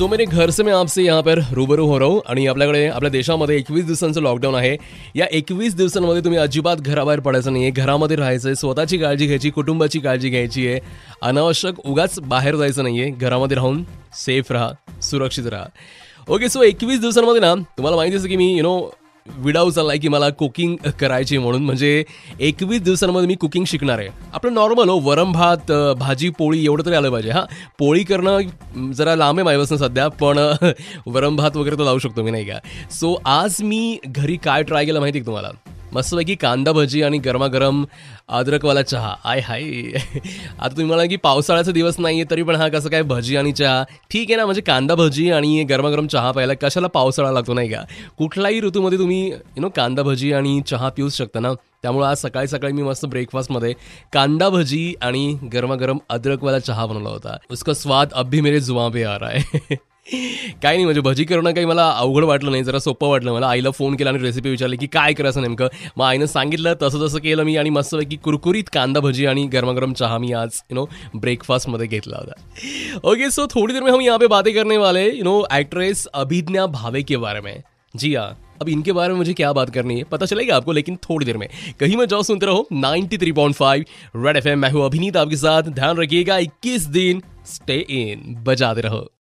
So मेरे घर से मैं आपसे यहाँ पर रूबरू हो रहा हूँ। आणि आपल्याकडे आपल्या देशामध्ये एकवीस दिवसांचं लॉकडाऊन आहे. या एकवीस दिवसांमध्ये तुम्ही अजिबात घराबाहेर पडायचं नाही आहे घरामध्ये राहायचं आहे स्वतःची काळजी घ्यायची कुटुंबाची काळजी घ्यायची आहे. अनावश्यक उगाच बाहेर जायचं नाही आहे घरामध्ये राहून सेफ राहा सुरक्षित राहा. ओके सो एकवीस दिवसांमध्ये ना तुम्हाला माहिती असं की मी यु नो विडाव चाललाय की मला कुकिंग करायची म्हणून. म्हणजे एकवीस दिवसांमध्ये मी कुकिंग शिकणार आहे. आपलं नॉर्मल हो वरम भात भाजी पोळी एवढं तरी आलं पाहिजे. हां पोळी करणं जरा लांब आहे माझ्यापासून सध्या पण वरम भात वगैरे तर लावू शकतो मी नाही का? सो आज मी घरी काय ट्राय केलं माहिती आहे तुम्हाला? मस्तपैकी कांदा भजी आणि गरमागरम अद्रकवाला चहा. आय हाय. आता तुम्ही म्हणाल की पावसाळ्याचा दिवस नाहीये तरी पण हा कसं काय भजी आणि चहा? ठीक आहे ना म्हणजे कांदा भजी आणि गरमागरम चहा प्यायला कशाला पावसाळा लागतो नाही का? कुठल्याही ऋतूमध्ये तुम्ही यु नो कांदा भजी आणि चहा पिऊच शकता ना? त्यामुळे आज सकाळी सकाळी मी मस्त ब्रेकफास्टमध्ये कांदा भजी आणि गरमागरम अद्रकवाला चहा बनवला होता. उसका स्वाद अब भी मेरे जुआ पे आ रहा है. काही नाही, म्हणजे भजी करणं काही मला अवघड वाटलं नाही, जरा सोपं वाटलं. मला आईला फ़ोन केला आणि रेसिपी विचारली की काय करायचं नेमकं? मग आईनं सांगितलं तसं तसं केलं मी आणि मस्तपैकी कुरकुरीत कांदा भजी आणि गरमागरम चहा मी आज यू नो ब्रेकफास्ट में घेतला होता. ओके सो थोड़ी देर में हम यहाँ पे बातें करने वाले you know actress Abhidnya Bhave के बारे में. जी हाँ अब इनके बारे में मुझे क्या बात करनी है, पता चलेगा आपको, लेकिन थोड़ी देर में. कहीं मैं जाओ, सुनते रहो 93.5 रेड एफएम मैं हूँ अभिनीत, आपके साथ. ध्यान रखिएगा 21 दिन स्टे इन बजाते रहो.